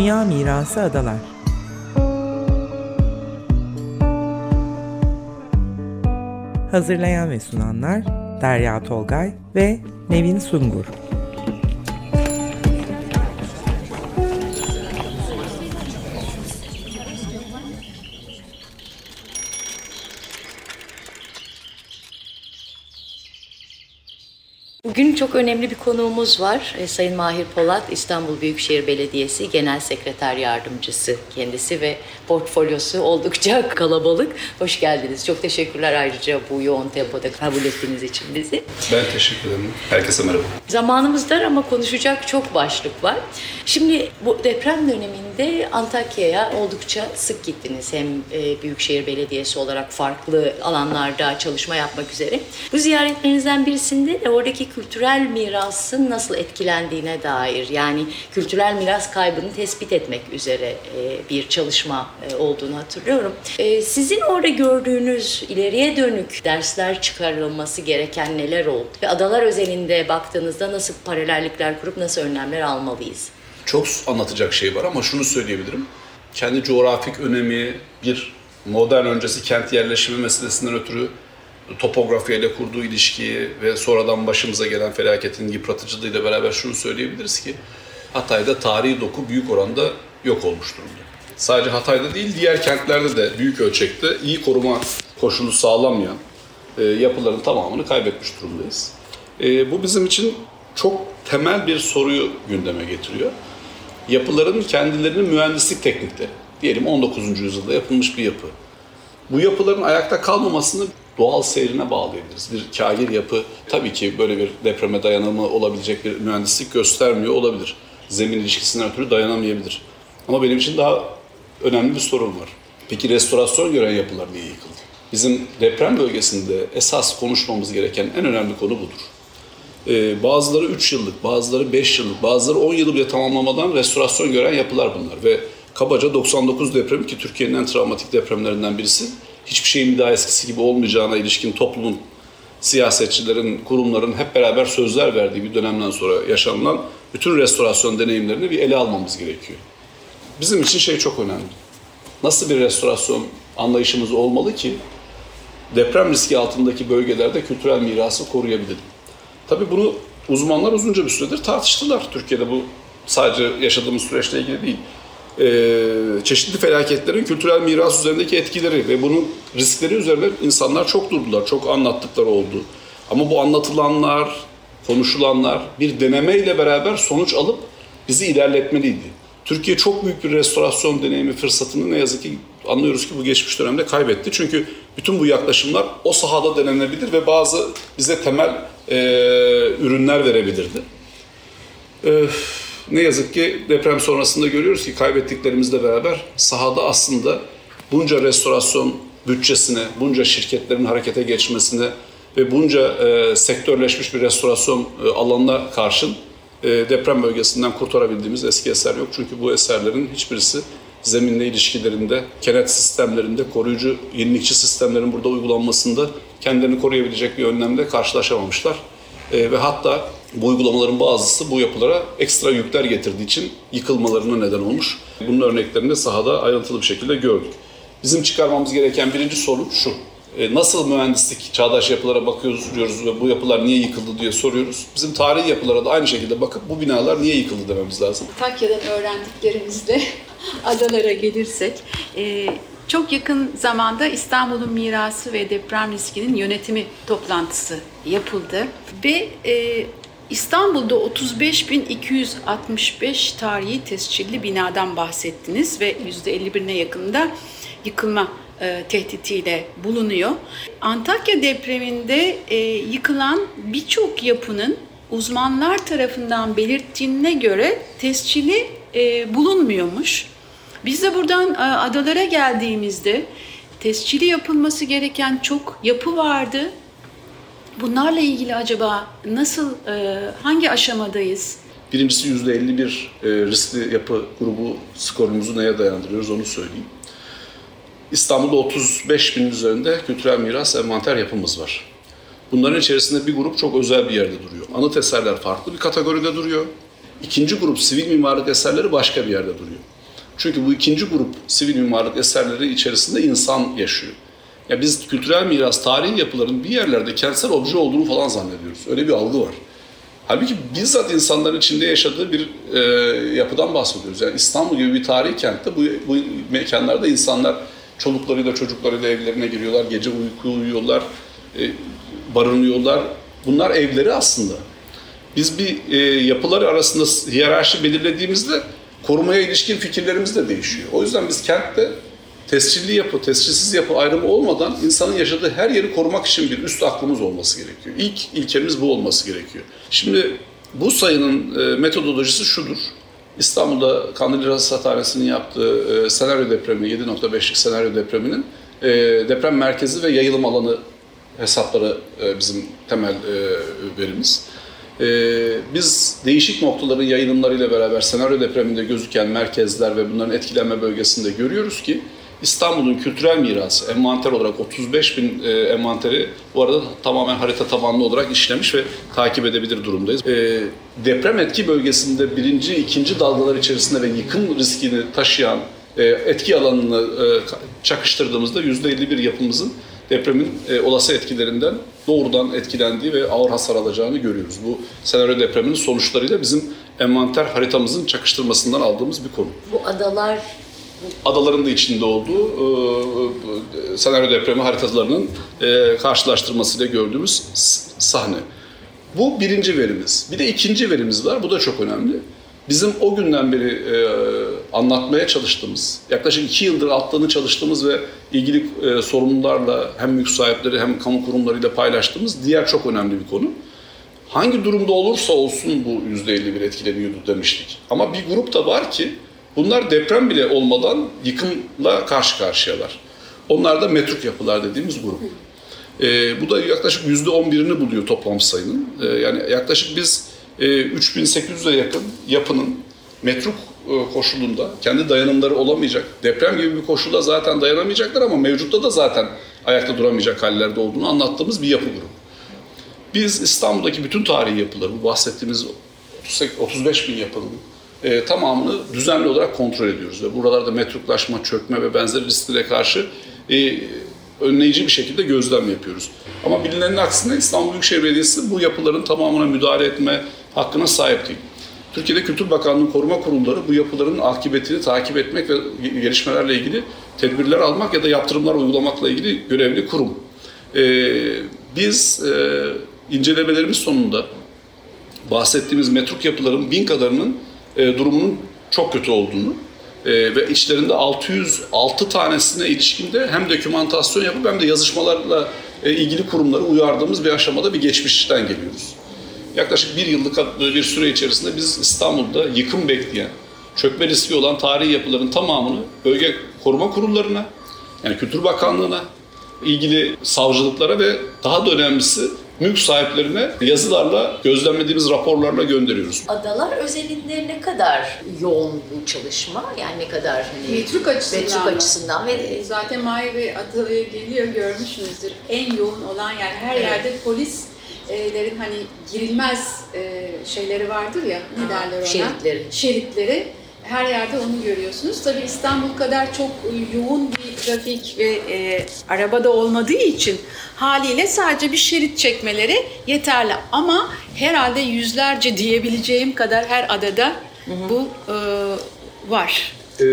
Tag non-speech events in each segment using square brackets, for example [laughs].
Dünya Mirası Adalar. Hazırlayan ve sunanlar Derya Tolgay ve Nevin Sungur çok önemli bir konuğumuz var. E, Sayın Mahir Polat, İstanbul Büyükşehir Belediyesi Genel Sekreter Yardımcısı kendisi ve portfolyosu oldukça [laughs] kalabalık. Hoş geldiniz. Çok teşekkürler ayrıca bu yoğun tempoda kabul ettiğiniz için bizi. Ben teşekkür ederim. Herkese merhaba. Zamanımız dar ama konuşacak çok başlık var. Şimdi bu deprem döneminde Antakya'ya oldukça sık gittiniz. Hem e, Büyükşehir Belediyesi olarak farklı alanlarda çalışma yapmak üzere. Bu ziyaretlerinizden birisinde de oradaki kültürel mirasın nasıl etkilendiğine dair yani kültürel miras kaybını tespit etmek üzere e, bir çalışma e, olduğunu hatırlıyorum. E, sizin orada gördüğünüz ileriye dönük dersler çıkarılması gereken neler oldu? Ve adalar özelinde baktığınızda nasıl paralellikler kurup nasıl önlemler almalıyız? Çok anlatacak şey var ama şunu söyleyebilirim. Kendi coğrafik önemi, bir modern öncesi kent yerleşimi meselesinden ötürü topografiyle kurduğu ilişkiyi ve sonradan başımıza gelen felaketin yıpratıcılığıyla beraber şunu söyleyebiliriz ki Hatay'da tarihi doku büyük oranda yok olmuş durumda. Sadece Hatay'da değil diğer kentlerde de büyük ölçekte iyi koruma koşulu sağlamayan e, yapıların tamamını kaybetmiş durumdayız. E, bu bizim için çok temel bir soruyu gündeme getiriyor. Yapıların kendilerinin mühendislik teknikleri. Diyelim 19. yüzyılda yapılmış bir yapı. Bu yapıların ayakta kalmamasını doğal seyrine bağlayabiliriz. Bir kagir yapı tabii ki böyle bir depreme dayanımı olabilecek bir mühendislik göstermiyor olabilir. Zemin ilişkisinden ötürü dayanamayabilir. Ama benim için daha önemli bir sorun var. Peki restorasyon gören yapılar niye yıkıldı? Bizim deprem bölgesinde esas konuşmamız gereken en önemli konu budur. Ee, bazıları 3 yıllık, bazıları 5 yıllık, bazıları 10 yılı bile tamamlamadan restorasyon gören yapılar bunlar. Ve kabaca 99 depremi ki Türkiye'nin en travmatik depremlerinden birisi hiçbir şeyin bir daha eskisi gibi olmayacağına ilişkin toplumun, siyasetçilerin, kurumların hep beraber sözler verdiği bir dönemden sonra yaşanılan bütün restorasyon deneyimlerini bir ele almamız gerekiyor. Bizim için şey çok önemli. Nasıl bir restorasyon anlayışımız olmalı ki deprem riski altındaki bölgelerde kültürel mirası koruyabilelim. Tabii bunu uzmanlar uzunca bir süredir tartıştılar. Türkiye'de bu sadece yaşadığımız süreçle ilgili değil çeşitli felaketlerin kültürel miras üzerindeki etkileri ve bunun riskleri üzerine insanlar çok durdular, çok anlattıkları oldu. Ama bu anlatılanlar, konuşulanlar bir denemeyle beraber sonuç alıp bizi ilerletmeliydi. Türkiye çok büyük bir restorasyon deneyimi fırsatını ne yazık ki anlıyoruz ki bu geçmiş dönemde kaybetti. Çünkü bütün bu yaklaşımlar o sahada denenebilir ve bazı bize temel e, ürünler verebilirdi. Öf ne yazık ki deprem sonrasında görüyoruz ki kaybettiklerimizle beraber sahada aslında bunca restorasyon bütçesine, bunca şirketlerin harekete geçmesine ve bunca e, sektörleşmiş bir restorasyon e, alanına karşın e, deprem bölgesinden kurtarabildiğimiz eski eser yok. Çünkü bu eserlerin hiçbirisi zeminle ilişkilerinde, kenet sistemlerinde, koruyucu, yenilikçi sistemlerin burada uygulanmasında kendilerini koruyabilecek bir önlemde karşılaşamamışlar. E, ve hatta bu uygulamaların bazısı bu yapılara ekstra yükler getirdiği için yıkılmalarına neden olmuş. Bunun örneklerini sahada ayrıntılı bir şekilde gördük. Bizim çıkarmamız gereken birinci sorun şu. E, nasıl mühendislik çağdaş yapılara bakıyoruz diyoruz ve bu yapılar niye yıkıldı diye soruyoruz. Bizim tarihi yapılara da aynı şekilde bakıp bu binalar niye yıkıldı dememiz lazım. Takya'dan öğrendiklerimizle [laughs] adalara gelirsek, e, çok yakın zamanda İstanbul'un mirası ve deprem riskinin yönetimi toplantısı yapıldı ve e, İstanbul'da 35.265 tarihi tescilli binadan bahsettiniz ve %51'ine yakında yıkılma e, tehditiyle bulunuyor. Antakya depreminde e, yıkılan birçok yapının uzmanlar tarafından belirttiğine göre tescili e, bulunmuyormuş. Biz de buradan e, adalara geldiğimizde tescili yapılması gereken çok yapı vardı Bunlarla ilgili acaba nasıl, e, hangi aşamadayız? Birincisi %51 e, riskli yapı grubu skorumuzu neye dayandırıyoruz onu söyleyeyim. İstanbul'da 35 bin üzerinde kültürel miras envanter yapımız var. Bunların içerisinde bir grup çok özel bir yerde duruyor. Anıt eserler farklı bir kategoride duruyor. ikinci grup sivil mimarlık eserleri başka bir yerde duruyor. Çünkü bu ikinci grup sivil mimarlık eserleri içerisinde insan yaşıyor. Ya biz kültürel miras, tarihi yapıların bir yerlerde kentsel obje olduğunu falan zannediyoruz. Öyle bir algı var. Halbuki bizzat insanların içinde yaşadığı bir e, yapıdan bahsediyoruz. Yani İstanbul gibi bir tarihi kentte bu, bu mekanlarda insanlar çoluklarıyla çocuklarıyla evlerine giriyorlar, gece uyku uyuyorlar, e, barınıyorlar. Bunlar evleri aslında. Biz bir e, yapılar arasında hiyerarşi belirlediğimizde korumaya ilişkin fikirlerimiz de değişiyor. O yüzden biz kentte tescilli yapı, tescilsiz yapı ayrımı olmadan insanın yaşadığı her yeri korumak için bir üst aklımız olması gerekiyor. İlk ilkemiz bu olması gerekiyor. Şimdi bu sayının e, metodolojisi şudur. İstanbul'da Kandilli Rasathanesi'nin yaptığı e, senaryo depremi, 7.5'lik senaryo depreminin e, deprem merkezi ve yayılım alanı hesapları e, bizim temel e, verimiz. E, biz değişik noktaların yayılımlarıyla beraber senaryo depreminde gözüken merkezler ve bunların etkilenme bölgesinde görüyoruz ki İstanbul'un kültürel mirası envanter olarak 35 bin e, envanteri bu arada tamamen harita tabanlı olarak işlemiş ve takip edebilir durumdayız. E, deprem etki bölgesinde birinci, ikinci dalgalar içerisinde ve yıkım riskini taşıyan e, etki alanını e, çakıştırdığımızda %51 yapımızın depremin e, olası etkilerinden doğrudan etkilendiği ve ağır hasar alacağını görüyoruz. Bu senaryo depreminin sonuçlarıyla bizim envanter haritamızın çakıştırmasından aldığımız bir konu. Bu adalar adaların da içinde olduğu e, senaryo depremi haritalarının e, karşılaştırmasıyla gördüğümüz sahne. Bu birinci verimiz. Bir de ikinci verimiz var. Bu da çok önemli. Bizim o günden beri e, anlatmaya çalıştığımız, yaklaşık iki yıldır altlarını çalıştığımız ve ilgili e, sorumlularla hem mülk sahipleri hem kamu kurumlarıyla paylaştığımız diğer çok önemli bir konu. Hangi durumda olursa olsun bu %51 etkileniyordu demiştik. Ama bir grup da var ki Bunlar deprem bile olmadan yıkımla karşı karşıyalar. Onlar da metruk yapılar dediğimiz grup. E, bu da yaklaşık yüzde on birini buluyor toplam sayının. E, yani yaklaşık biz e, 3800'e yakın yapının metruk e, koşulunda kendi dayanımları olamayacak. Deprem gibi bir koşulda zaten dayanamayacaklar ama mevcutta da zaten ayakta duramayacak hallerde olduğunu anlattığımız bir yapı grubu. Biz İstanbul'daki bütün tarihi yapıları, bu bahsettiğimiz 35 bin yapının e, tamamını düzenli olarak kontrol ediyoruz. Ve buralarda metruklaşma, çökme ve benzeri risklere karşı e, önleyici bir şekilde gözlem yapıyoruz. Ama bilinenin aksine İstanbul Büyükşehir Belediyesi bu yapıların tamamına müdahale etme hakkına sahip değil. Türkiye'de Kültür Bakanlığı koruma kurulları bu yapıların akıbetini takip etmek ve gelişmelerle ilgili tedbirler almak ya da yaptırımlar uygulamakla ilgili görevli kurum. Ee, biz e, incelemelerimiz sonunda bahsettiğimiz metruk yapıların bin kadarının e, durumunun çok kötü olduğunu e, ve içlerinde 606 tanesine ilişkinde hem dokümantasyon yapıp hem de yazışmalarla e, ilgili kurumları uyardığımız bir aşamada bir geçmişten geliyoruz. Yaklaşık bir yıllık bir süre içerisinde biz İstanbul'da yıkım bekleyen, çökme riski olan tarihi yapıların tamamını bölge koruma kurullarına, yani Kültür Bakanlığı'na, ilgili savcılıklara ve daha da önemlisi mülk sahiplerine yazılarla, gözlemlediğimiz raporlarla gönderiyoruz. Adalar özelinde ne kadar yoğun bu çalışma? Yani ne kadar hani metruk açısından, metruk açısından ve zaten Mahir Bey Adalı'ya geliyor görmüşsünüzdür. En yoğun olan yani her evet. yerde polis lerin hani girilmez şeyleri vardır ya ne derler ona? Şeritleri. Şeritleri her yerde onu görüyorsunuz. Tabii İstanbul kadar çok yoğun bir trafik ve e, arabada olmadığı için haliyle sadece bir şerit çekmeleri yeterli. Ama herhalde yüzlerce diyebileceğim kadar her adada hı hı. bu e, var. Ee,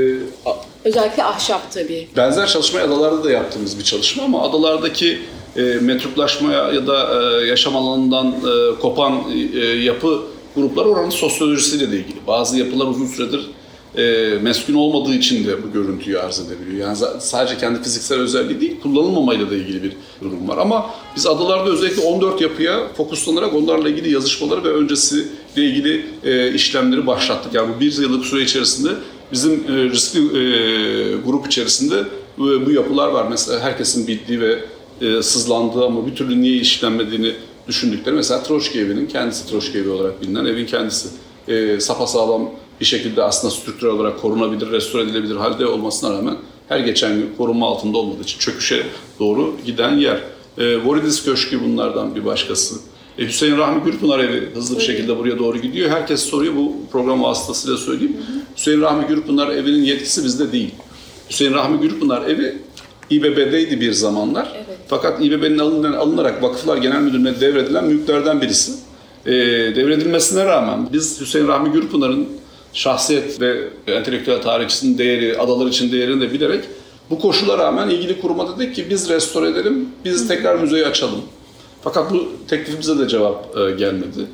Özellikle ahşap tabii. Benzer çalışma adalarda da yaptığımız bir çalışma ama adalardaki e, metruklaşmaya ya da e, yaşam alanından e, kopan e, yapı gruplar oranın sosyolojisiyle de ilgili. Bazı yapılar uzun süredir e, meskun olmadığı için de bu görüntüyü arz edebiliyor. Yani sadece kendi fiziksel özelliği değil, kullanılmamayla da ilgili bir durum var. Ama biz adalarda özellikle 14 yapıya fokuslanarak onlarla ilgili yazışmaları ve öncesiyle ilgili e, işlemleri başlattık. Yani bu bir yıllık süre içerisinde bizim e, riskli e, grup içerisinde e, bu yapılar var. Mesela herkesin bildiği ve e, sızlandığı ama bir türlü niye işlenmediğini düşündükleri mesela Troşki evinin kendisi Troşki evi olarak bilinen evin kendisi. E, sapasağlam bir şekilde aslında strüktürel olarak korunabilir, restore edilebilir halde olmasına rağmen her geçen gün korunma altında olmadığı için çöküşe doğru giden yer. E, Voridis Köşkü bunlardan bir başkası. E, Hüseyin Rahmi Gürpınar evi hızlı bir şekilde buraya doğru gidiyor. Herkes soruyor bu program vasıtasıyla söyleyeyim. Hüseyin Rahmi Gürpınar evinin yetkisi bizde değil. Hüseyin Rahmi Gürpınar evi İBB'deydi bir zamanlar. Fakat İBB'nin alından alınarak Vakıflar Genel Müdürlüğü'ne devredilen mülklerden birisi. E, devredilmesine rağmen biz Hüseyin Rahmi Gürpınar'ın şahsiyet ve entelektüel tarihçisinin değeri, adalar için değerini de bilerek bu koşula rağmen ilgili kuruma dedik ki biz restore edelim, biz tekrar müzeyi açalım. Fakat bu teklifimize de cevap e, gelmedi.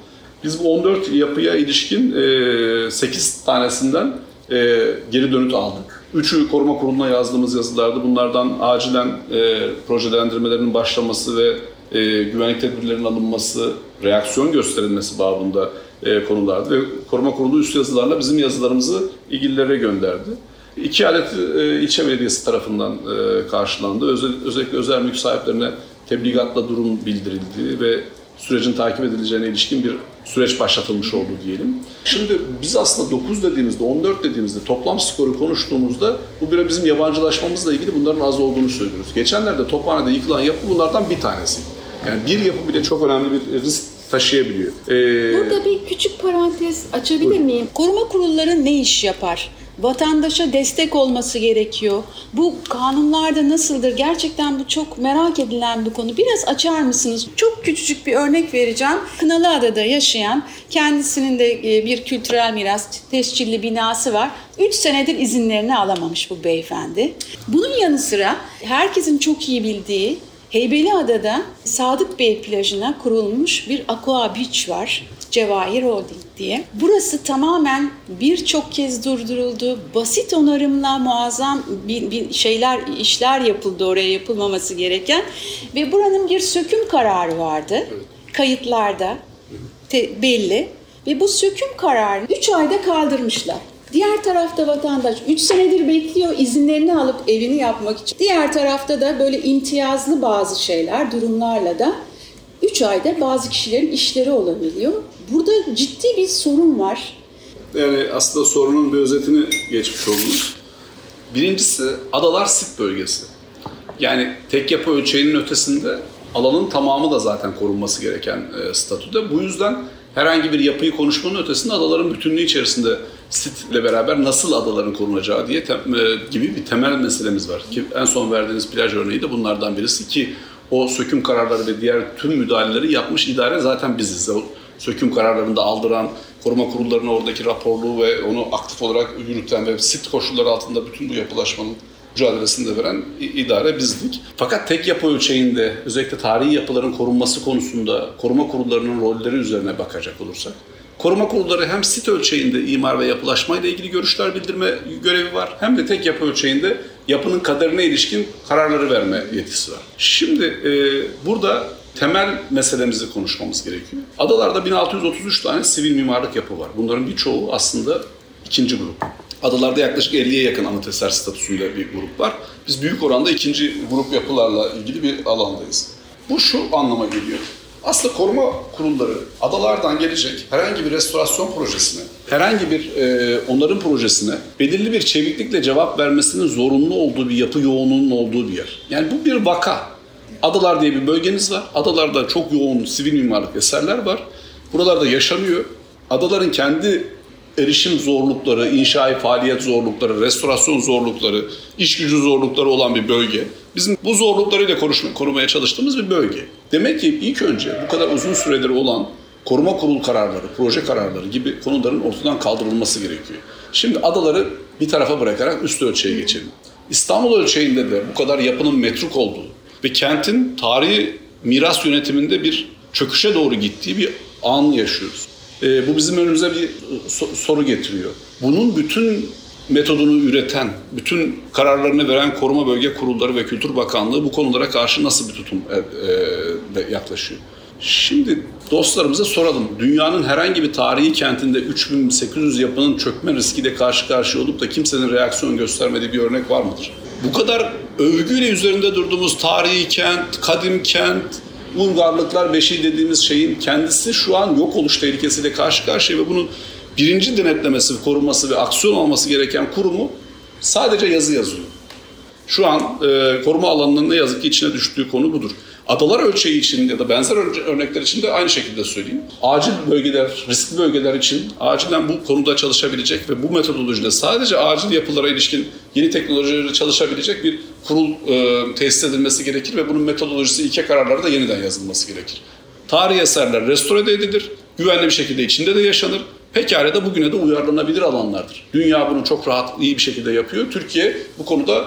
Biz bu 14 yapıya ilişkin e, 8 tanesinden e, geri dönüt aldık. Üçü koruma kuruluna yazdığımız yazılardı. Bunlardan acilen e, projelendirmelerinin başlaması ve e, güvenlik tedbirlerinin alınması, reaksiyon gösterilmesi babında e, konulardı. Ve koruma kurulu üst yazılarla bizim yazılarımızı ilgililere gönderdi. İki adet e, ilçe belediyesi tarafından e, karşılandı. Özel, özellikle özel mülk sahiplerine tebligatla durum bildirildi ve sürecin takip edileceğine ilişkin bir süreç başlatılmış oldu diyelim. Şimdi biz aslında 9 dediğimizde, 14 dediğimizde toplam skoru konuştuğumuzda bu bir bizim yabancılaşmamızla ilgili bunların az olduğunu söylüyoruz. Geçenlerde Tophane'de yıkılan yapı bunlardan bir tanesi. Yani bir yapı bile çok önemli bir risk taşıyabiliyor. Ee, Burada bir küçük parantez açabilir miyim? Koruma kurulları ne iş yapar? Vatandaşa destek olması gerekiyor. Bu kanunlarda nasıldır? Gerçekten bu çok merak edilen bir konu. Biraz açar mısınız? Çok küçücük bir örnek vereceğim. Kınalıada'da yaşayan, kendisinin de e, bir kültürel miras tescilli binası var. 3 senedir izinlerini alamamış bu beyefendi. Bunun yanı sıra herkesin çok iyi bildiği Heybeliada'da Sadık Bey plajına kurulmuş bir aqua beach var. Cevahir Holding diye. Burası tamamen birçok kez durduruldu. Basit onarımla muazzam bir, bir şeyler, işler yapıldı oraya yapılmaması gereken. Ve buranın bir söküm kararı vardı. Kayıtlarda te- belli. Ve bu söküm kararını 3 ayda kaldırmışlar. Diğer tarafta vatandaş 3 senedir bekliyor izinlerini alıp evini yapmak için. Diğer tarafta da böyle imtiyazlı bazı şeyler, durumlarla da 3 ayda bazı kişilerin işleri olabiliyor. Burada ciddi bir sorun var. Yani aslında sorunun bir özetini geçmiş oldunuz. Birincisi adalar sit bölgesi. Yani tek yapı ölçeğinin ötesinde alanın tamamı da zaten korunması gereken e, statüde. Bu yüzden herhangi bir yapıyı konuşmanın ötesinde adaların bütünlüğü içerisinde sitle beraber nasıl adaların korunacağı diye tem- e, gibi bir temel meselemiz var. Ki en son verdiğiniz plaj örneği de bunlardan birisi ki o söküm kararları ve diğer tüm müdahaleleri yapmış idare zaten biziz. O söküm kararlarını da aldıran, koruma kurullarına oradaki raporluğu ve onu aktif olarak yürüten ve sit koşulları altında bütün bu yapılaşmanın mücadelesini de veren idare bizdik. Fakat tek yapı ölçeğinde özellikle tarihi yapıların korunması konusunda koruma kurullarının rolleri üzerine bakacak olursak Koruma kurulları hem sit ölçeğinde imar ve yapılaşma ile ilgili görüşler bildirme görevi var hem de tek yapı ölçeğinde yapının kaderine ilişkin kararları verme yetkisi var. Şimdi e, burada temel meselemizi konuşmamız gerekiyor. Adalarda 1633 tane sivil mimarlık yapı var. Bunların birçoğu aslında ikinci grup. Adalarda yaklaşık 50'ye yakın anıt eser statüsünde bir grup var. Biz büyük oranda ikinci grup yapılarla ilgili bir alandayız. Bu şu anlama geliyor. Aslında koruma kurulları adalardan gelecek herhangi bir restorasyon projesine, herhangi bir e, onarım projesine belirli bir çeviklikle cevap vermesinin zorunlu olduğu bir yapı yoğunluğunun olduğu bir yer. Yani bu bir vaka. Adalar diye bir bölgeniz var. Adalarda çok yoğun sivil mimarlık eserler var. Buralarda yaşanıyor. Adaların kendi erişim zorlukları, inşai faaliyet zorlukları, restorasyon zorlukları, iş gücü zorlukları olan bir bölge. Bizim bu zorluklarıyla konuşma, korumaya çalıştığımız bir bölge. Demek ki ilk önce bu kadar uzun süredir olan koruma kurul kararları, proje kararları gibi konuların ortadan kaldırılması gerekiyor. Şimdi adaları bir tarafa bırakarak üst ölçeğe geçelim. İstanbul ölçeğinde de bu kadar yapının metruk olduğu ve kentin tarihi miras yönetiminde bir çöküşe doğru gittiği bir an yaşıyoruz. E, bu bizim önümüze bir so- soru getiriyor. Bunun bütün metodunu üreten, bütün kararlarını veren koruma bölge kurulları ve Kültür Bakanlığı bu konulara karşı nasıl bir tutum e, e, yaklaşıyor? Şimdi dostlarımıza soralım. Dünyanın herhangi bir tarihi kentinde 3800 yapının çökme riskiyle karşı karşıya olup da kimsenin reaksiyon göstermediği bir örnek var mıdır? Bu kadar övgüyle üzerinde durduğumuz tarihi kent, kadim kent, Uygarlıklar Beşiği dediğimiz şeyin kendisi şu an yok oluş tehlikesiyle karşı karşıya ve bunun birinci denetlemesi, korunması ve aksiyon alması gereken kurumu sadece yazı yazıyor. Şu an e, koruma alanının ne yazık ki içine düştüğü konu budur. Adalar ölçeği için ya da benzer örnekler için de aynı şekilde söyleyeyim. Acil bölgeler, riskli bölgeler için acilen bu konuda çalışabilecek ve bu metodolojide sadece acil yapılara ilişkin yeni teknolojileri çalışabilecek bir kurul e, tesis edilmesi gerekir ve bunun metodolojisi ilke kararları da yeniden yazılması gerekir. Tarihi eserler restore de edilir, güvenli bir şekilde içinde de yaşanır. Pekala da bugüne de uyarlanabilir alanlardır. Dünya bunu çok rahat, iyi bir şekilde yapıyor. Türkiye bu konuda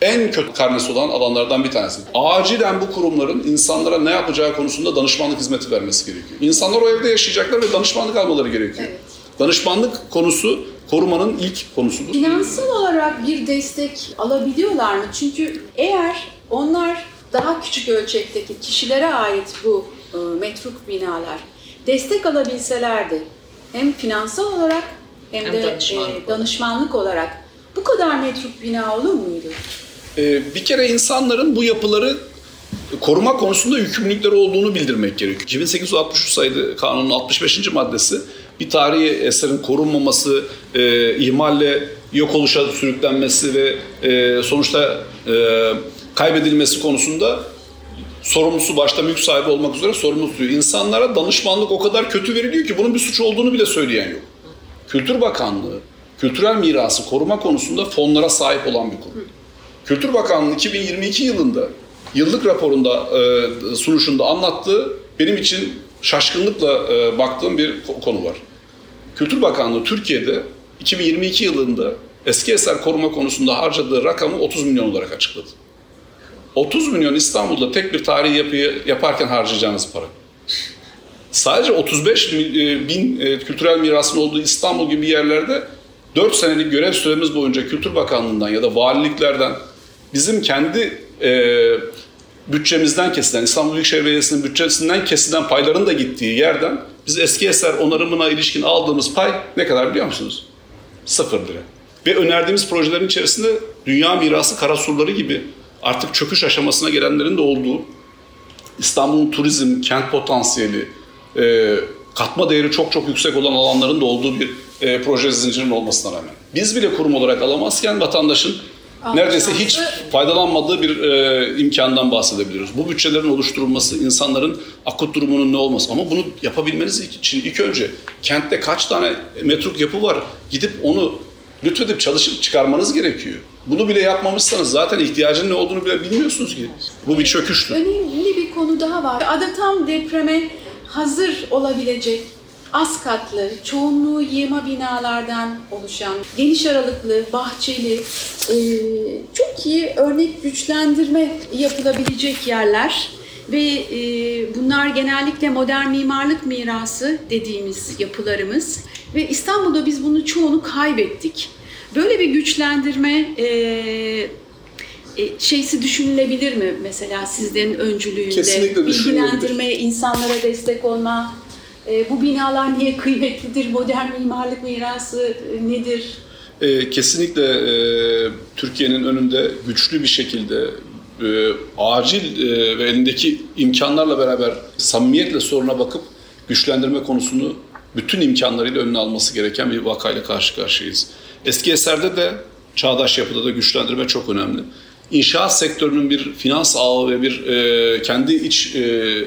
en kötü karnesi olan alanlardan bir tanesi. Acilen bu kurumların insanlara ne yapacağı konusunda danışmanlık hizmeti vermesi gerekiyor. İnsanlar o evde yaşayacaklar ve danışmanlık almaları gerekiyor. Evet. Danışmanlık konusu korumanın ilk konusudur. Finansal olarak bir destek alabiliyorlar mı? Çünkü eğer onlar daha küçük ölçekteki kişilere ait bu e, metruk binalar destek alabilselerdi hem finansal olarak hem, hem de danışmanlık, e, danışmanlık olarak bu kadar metruk bina olur muydu? Ee, bir kere insanların bu yapıları koruma konusunda yükümlülükleri olduğunu bildirmek gerekiyor. 2863 sayılı kanunun 65. maddesi bir tarihi eserin korunmaması, e, ihmalle yok oluşa sürüklenmesi ve e, sonuçta e, kaybedilmesi konusunda sorumlusu başta mülk sahibi olmak üzere sorumlu tutuyor. İnsanlara danışmanlık o kadar kötü veriliyor ki bunun bir suç olduğunu bile söyleyen yok. Kültür Bakanlığı kültürel mirası koruma konusunda fonlara sahip olan bir kurum. Kültür Bakanlığı 2022 yılında yıllık raporunda e, sunuşunda anlattığı benim için şaşkınlıkla e, baktığım bir konu var. Kültür Bakanlığı Türkiye'de 2022 yılında eski eser koruma konusunda harcadığı rakamı 30 milyon olarak açıkladı. 30 milyon İstanbul'da tek bir tarihi yapıyı yaparken harcayacağınız para. Sadece 35 e, bin e, kültürel mirasın olduğu İstanbul gibi yerlerde 4 senelik görev süremiz boyunca Kültür Bakanlığı'ndan ya da valiliklerden bizim kendi e, bütçemizden kesilen, İstanbul Büyükşehir Belediyesi'nin bütçesinden kesilen payların da gittiği yerden biz eski eser onarımına ilişkin aldığımız pay ne kadar biliyor musunuz? Sıfır lira. Ve önerdiğimiz projelerin içerisinde dünya mirası karasurları gibi artık çöküş aşamasına gelenlerin de olduğu İstanbul'un turizm, kent potansiyeli, e, katma değeri çok çok yüksek olan alanların da olduğu bir e, proje zincirinin olmasına rağmen. Biz bile kurum olarak alamazken vatandaşın neredeyse hiç faydalanmadığı bir e, imkandan bahsedebiliyoruz. Bu bütçelerin oluşturulması, insanların akut durumunun ne olması ama bunu yapabilmeniz için ilk önce kentte kaç tane metruk yapı var gidip onu lütfedip çalışıp çıkarmanız gerekiyor. Bunu bile yapmamışsanız zaten ihtiyacın ne olduğunu bile bilmiyorsunuz ki. Bu bir çöküştür. Önemli bir konu daha var. Ada tam depreme hazır olabilecek az katlı, çoğunluğu yığma binalardan oluşan, geniş aralıklı, bahçeli, e, çok iyi örnek güçlendirme yapılabilecek yerler ve e, bunlar genellikle modern mimarlık mirası dediğimiz yapılarımız ve İstanbul'da biz bunu çoğunu kaybettik. Böyle bir güçlendirme e, e, şeysi düşünülebilir mi mesela sizlerin öncülüğünde? Kesinlikle Bilgilendirme, insanlara destek olma, e, bu binalar niye kıymetlidir, modern mimarlık mirası e, nedir? E, kesinlikle e, Türkiye'nin önünde güçlü bir şekilde e, acil e, ve elindeki imkanlarla beraber samimiyetle soruna bakıp güçlendirme konusunu bütün imkanlarıyla önüne alması gereken bir vakayla karşı karşıyayız. Eski eserde de çağdaş yapıda da güçlendirme çok önemli. İnşaat sektörünün bir finans ağı ve bir e, kendi iç e, e,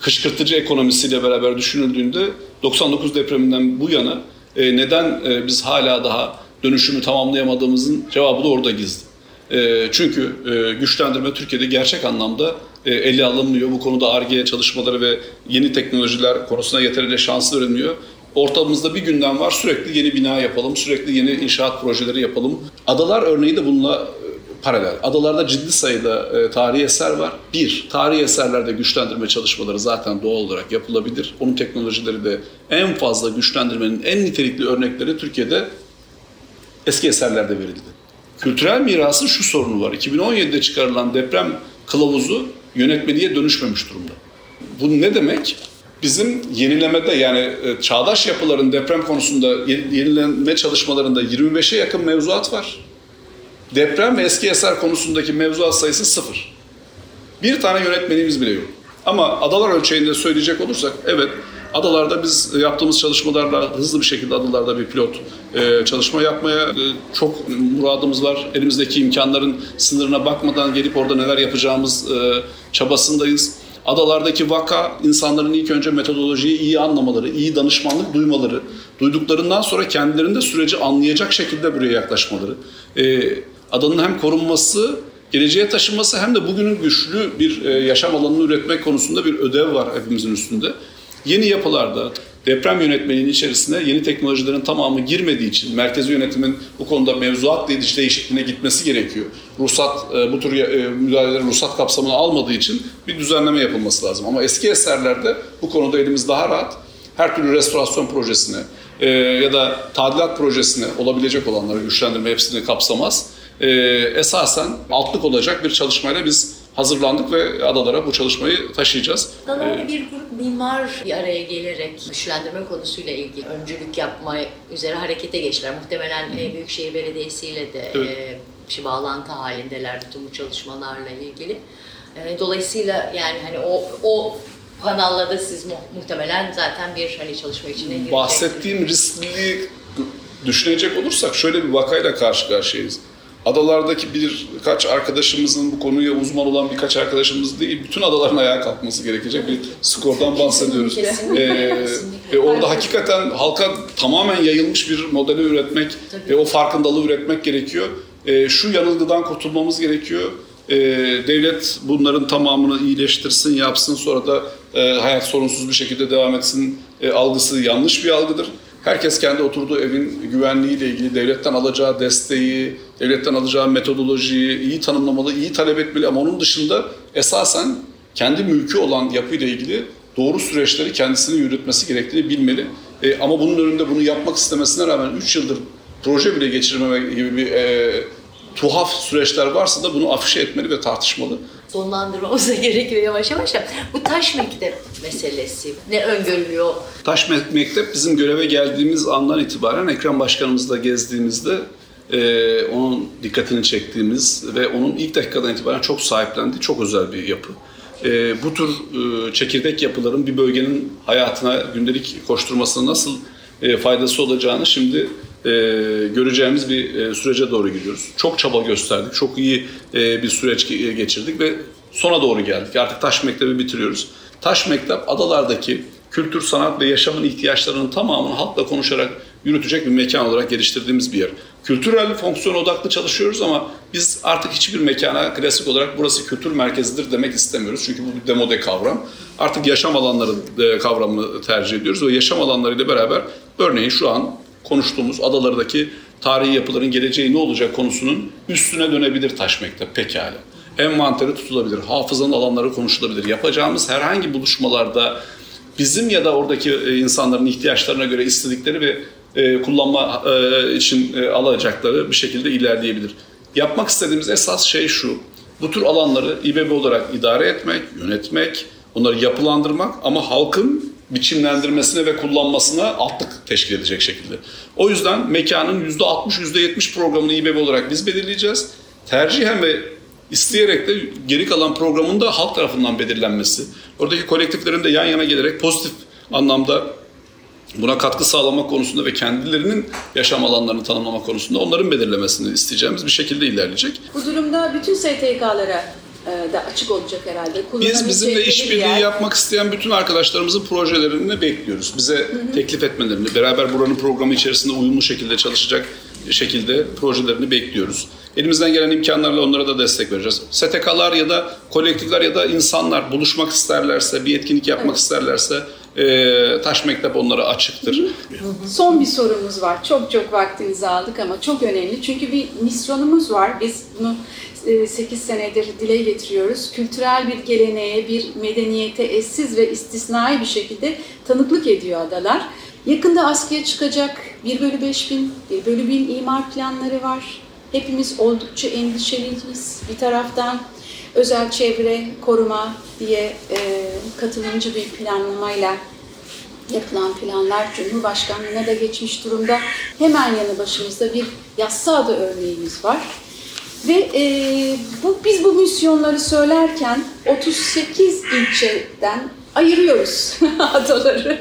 kışkırtıcı ekonomisiyle beraber düşünüldüğünde 99 depreminden bu yana e, neden e, biz hala daha dönüşümü tamamlayamadığımızın cevabı da orada gizli. E, çünkü e, güçlendirme Türkiye'de gerçek anlamda e, ele alınmıyor. Bu konuda ARGE çalışmaları ve yeni teknolojiler konusuna yeterince şanslı verilmiyor. Ortamızda bir gündem var sürekli yeni bina yapalım, sürekli yeni inşaat projeleri yapalım. Adalar örneği de bununla paralel. Adalarda ciddi sayıda e, tarihi eser var. Bir, tarihi eserlerde güçlendirme çalışmaları zaten doğal olarak yapılabilir. Onun teknolojileri de en fazla güçlendirmenin en nitelikli örnekleri Türkiye'de eski eserlerde verildi. Kültürel mirasın şu sorunu var. 2017'de çıkarılan deprem kılavuzu yönetmeliğe dönüşmemiş durumda. Bu ne demek? Bizim yenilemede yani e, çağdaş yapıların deprem konusunda yenilenme çalışmalarında 25'e yakın mevzuat var. Deprem ve eski eser konusundaki mevzuat sayısı sıfır. Bir tane yönetmenimiz bile yok. Ama adalar ölçeğinde söyleyecek olursak evet Adalarda biz yaptığımız çalışmalarla hızlı bir şekilde adalarda bir pilot e, çalışma yapmaya e, çok muradımız var. Elimizdeki imkanların sınırına bakmadan gelip orada neler yapacağımız e, çabasındayız. Adalardaki vaka insanların ilk önce metodolojiyi iyi anlamaları, iyi danışmanlık duymaları, duyduklarından sonra kendilerinde süreci anlayacak şekilde buraya yaklaşmaları. E, adanın hem korunması, geleceğe taşınması hem de bugünün güçlü bir e, yaşam alanını üretmek konusunda bir ödev var hepimizin üstünde. Yeni yapılarda deprem yönetmeliğinin içerisine yeni teknolojilerin tamamı girmediği için merkezi yönetimin bu konuda mevzuat değişikliğine gitmesi gerekiyor. Ruhsat e, bu tür e, müdahalelerin ruhsat kapsamını almadığı için bir düzenleme yapılması lazım. Ama eski eserlerde bu konuda elimiz daha rahat. Her türlü restorasyon projesine ya da tadilat projesine olabilecek olanları güçlendirme hepsini kapsamaz. Esasen altlık olacak bir çalışmayla biz hazırlandık ve adalara bu çalışmayı taşıyacağız. Adalarda ee, bir grup mimar bir araya gelerek güçlendirme konusuyla ilgili öncülük yapma üzere harekete geçtiler. Muhtemelen Hı. Büyükşehir Belediyesi ile de evet. e, bir bağlantı halindeler bütün bu çalışmalarla ilgili. E, dolayısıyla yani hani o o kanallarda siz mu, muhtemelen zaten bir hani çalışma içine gireceksiniz. Bahsettiğim riskli düşünecek olursak şöyle bir vakayla karşı karşıyayız adalardaki birkaç arkadaşımızın bu konuya uzman olan birkaç arkadaşımız değil, bütün adaların ayağa kalkması gerekecek bir skordan bahsediyoruz. ee, ve orada hakikaten halka tamamen yayılmış bir modeli üretmek ve o farkındalığı üretmek gerekiyor. Ee, şu yanılgıdan kurtulmamız gerekiyor. Ee, devlet bunların tamamını iyileştirsin, yapsın sonra da e, hayat sorunsuz bir şekilde devam etsin e, algısı yanlış bir algıdır. Herkes kendi oturduğu evin güvenliğiyle ilgili devletten alacağı desteği, devletten alacağı metodolojiyi iyi tanımlamalı, iyi talep etmeli ama onun dışında esasen kendi mülkü olan yapıyla ilgili doğru süreçleri kendisini yürütmesi gerektiğini bilmeli. E, ama bunun önünde bunu yapmak istemesine rağmen 3 yıldır proje bile geçirmeme gibi bir e, tuhaf süreçler varsa da bunu afişe etmeli ve tartışmalı. Sonlandırmamıza [laughs] gerekiyor yavaş yavaş da. Bu taş mektep meselesi ne öngörülüyor? Taş mektep bizim göreve geldiğimiz andan itibaren Ekrem Başkanımızla gezdiğimizde e, onun dikkatini çektiğimiz ve onun ilk dakikadan itibaren çok sahiplendiği çok özel bir yapı. E, bu tür e, çekirdek yapıların bir bölgenin hayatına, gündelik koşturmasına nasıl e, faydası olacağını şimdi e, göreceğimiz bir e, sürece doğru gidiyoruz. Çok çaba gösterdik, çok iyi e, bir süreç geçirdik ve sona doğru geldik. Artık Taş Mektebi bitiriyoruz. Taş Mektep adalardaki kültür, sanat ve yaşamın ihtiyaçlarının tamamını halkla konuşarak yürütecek bir mekan olarak geliştirdiğimiz bir yer. Kültürel fonksiyon odaklı çalışıyoruz ama biz artık hiçbir mekana klasik olarak burası kültür merkezidir demek istemiyoruz. Çünkü bu bir demode kavram. Artık yaşam alanları kavramını tercih ediyoruz ve yaşam alanlarıyla beraber örneğin şu an konuştuğumuz adalardaki tarihi yapıların geleceği ne olacak konusunun üstüne dönebilir taş mektep pekala. Envanteri tutulabilir, hafızanın alanları konuşulabilir. Yapacağımız herhangi buluşmalarda bizim ya da oradaki e, insanların ihtiyaçlarına göre istedikleri ve e, kullanma e, için alacakları bir şekilde ilerleyebilir. Yapmak istediğimiz esas şey şu. Bu tür alanları İBB olarak idare etmek, yönetmek, onları yapılandırmak ama halkın biçimlendirmesine ve kullanmasına altlık teşkil edecek şekilde. O yüzden mekanın %60, %70 programını İBB olarak biz belirleyeceğiz. Tercihen ve isteyerek de geri kalan programın da halk tarafından belirlenmesi. Oradaki kolektiflerin de yan yana gelerek pozitif anlamda buna katkı sağlamak konusunda ve kendilerinin yaşam alanlarını tanımlamak konusunda onların belirlemesini isteyeceğimiz bir şekilde ilerleyecek. Bu durumda bütün STK'lara da açık olacak herhalde. Biz bizimle işbirliği yapmak isteyen bütün arkadaşlarımızın projelerini bekliyoruz. Bize hı hı. teklif etmelerini, beraber buranın programı içerisinde uyumlu şekilde çalışacak şekilde projelerini bekliyoruz. Elimizden gelen imkanlarla onlara da destek vereceğiz. STK'lar ya da kolektifler ya da insanlar buluşmak isterlerse, bir etkinlik yapmak evet. isterlerse e, Taş Mektep onlara açıktır. Son bir sorumuz var. Çok çok vaktinizi aldık ama çok önemli. Çünkü bir misyonumuz var. Biz bunu 8 e, senedir dile getiriyoruz. Kültürel bir geleneğe, bir medeniyete eşsiz ve istisnai bir şekilde tanıklık ediyor adalar. Yakında askıya çıkacak 1 bölü 5 bin, 1 bölü 1000 imar planları var. Hepimiz oldukça endişeliyiz. Bir taraftan özel çevre koruma diye e, katılımcı bir planlamayla yapılan planlar Cumhurbaşkanlığına da geçmiş durumda. Hemen yanı başımızda bir yassı adı örneğimiz var. Ve e, bu biz bu misyonları söylerken 38 ilçeden ayırıyoruz [laughs] adaları.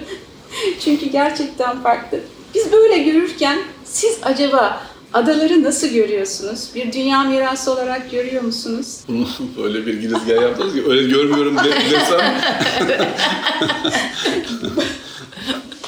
Çünkü gerçekten farklı. Biz böyle görürken siz acaba adaları nasıl görüyorsunuz? Bir dünya mirası olarak görüyor musunuz? [laughs] Böyle bir girizgah yaptınız ki öyle görmüyorum de, desem. [laughs]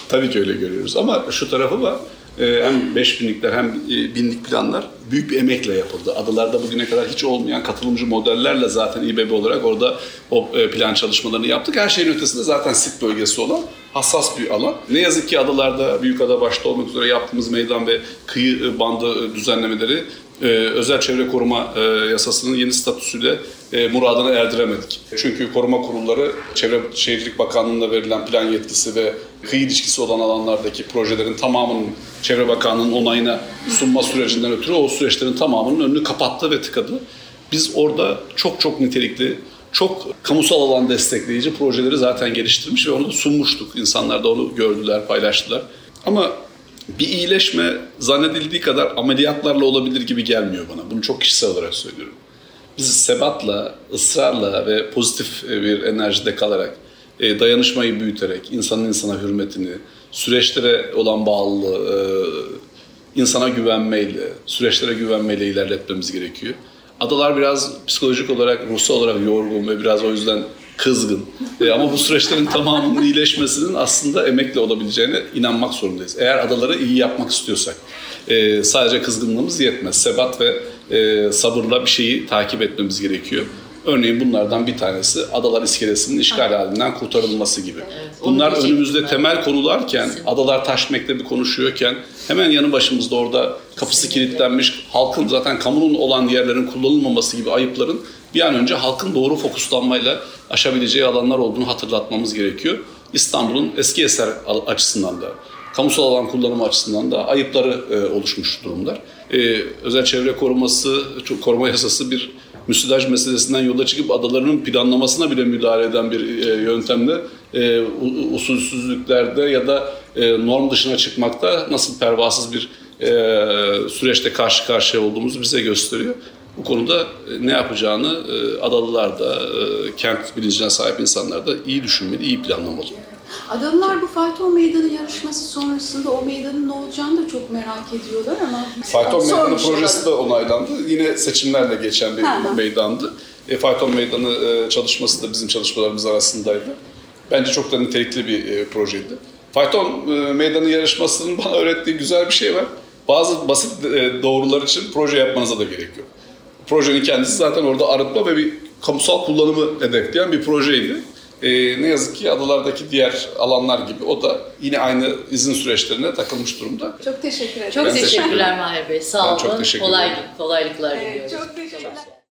Tabii ki öyle görüyoruz ama şu tarafı var. Ee, hem 5000'likler hem e, binlik planlar büyük bir emekle yapıldı. Adalarda bugüne kadar hiç olmayan katılımcı modellerle zaten İBB olarak orada o e, plan çalışmalarını yaptık. Her şeyin ötesinde zaten sit bölgesi olan hassas bir alan. Ne yazık ki adalarda Büyükada başta olmak üzere yaptığımız meydan ve kıyı e, bandı düzenlemeleri e, özel çevre koruma e, yasasının yeni statüsüyle e, muradına erdiremedik. Çünkü koruma kurulları Çevre Şehircilik Bakanlığı'nda verilen plan yetkisi ve kıyı ilişkisi olan alanlardaki projelerin tamamının Çevre Bakanlığı'nın onayına sunma sürecinden ötürü o süreçlerin tamamının önünü kapattı ve tıkadı. Biz orada çok çok nitelikli, çok kamusal alan destekleyici projeleri zaten geliştirmiş ve onu da sunmuştuk. İnsanlar da onu gördüler, paylaştılar. Ama bir iyileşme zannedildiği kadar ameliyatlarla olabilir gibi gelmiyor bana. Bunu çok kişisel olarak söylüyorum. Biz sebatla, ısrarla ve pozitif bir enerjide kalarak, e, dayanışmayı büyüterek, insanın insana hürmetini, süreçlere olan bağlılığı, e, insana güvenmeyle, süreçlere güvenmeyle ilerletmemiz gerekiyor. Adalar biraz psikolojik olarak, ruhsal olarak yorgun ve biraz o yüzden kızgın. E, ama bu süreçlerin tamamının iyileşmesinin aslında emekle olabileceğine inanmak zorundayız. Eğer adaları iyi yapmak istiyorsak. E, sadece kızgınlığımız yetmez. Sebat ve e, sabırla bir şeyi takip etmemiz gerekiyor. Örneğin bunlardan bir tanesi adalar iskelesinin işgal halinden kurtarılması gibi. onu Bunlar önümüzde ben. temel konularken, adalar taş mektebi konuşuyorken hemen yanı başımızda orada kapısı kilitlenmiş, halkın zaten kamunun olan yerlerin kullanılmaması gibi ayıpların bir an önce halkın doğru fokuslanmayla aşabileceği alanlar olduğunu hatırlatmamız gerekiyor. İstanbul'un eski eser açısından da, kamusal alan kullanımı açısından da ayıpları e, oluşmuş durumlar. E, özel çevre koruması, koruma yasası bir müsilaj meselesinden yola çıkıp adalarının planlamasına bile müdahale eden bir e, yöntemle e, usulsüzlüklerde ya da e, norm dışına çıkmakta nasıl pervasız bir e, süreçte karşı karşıya olduğumuzu bize gösteriyor. Bu konuda e, ne yapacağını e, adalılar da, e, kent bilincine sahip insanlar da iyi düşünmeli, iyi planlamalı. Adalılar bu fayton meydanı yarışması sonrasında o meydanın ne olacağını da çok merak ediyorlar ama... Fayton Meydanı Sormuşlar. projesi de onaylandı. Yine seçimlerle geçen bir hı. meydandı. E, Fayton Meydanı e, çalışması da bizim çalışmalarımız arasındaydı. Bence çok da nitelikli bir e, projeydi. Fayton e, Meydanı yarışmasının bana öğrettiği güzel bir şey var. Bazı basit e, doğrular için proje yapmanıza da gerek yok. Projenin kendisi zaten orada arıtma ve bir kamusal kullanımı hedefleyen bir projeydi. E, ne yazık ki adalardaki diğer alanlar gibi o da yine aynı izin süreçlerine takılmış durumda. Çok teşekkür ederim. Çok Ben teşekkürler Mahir Bey. Sağ olun. çok teşekkür Kolay, kolaylıklar Evet, diliyoruz. çok teşekkürler.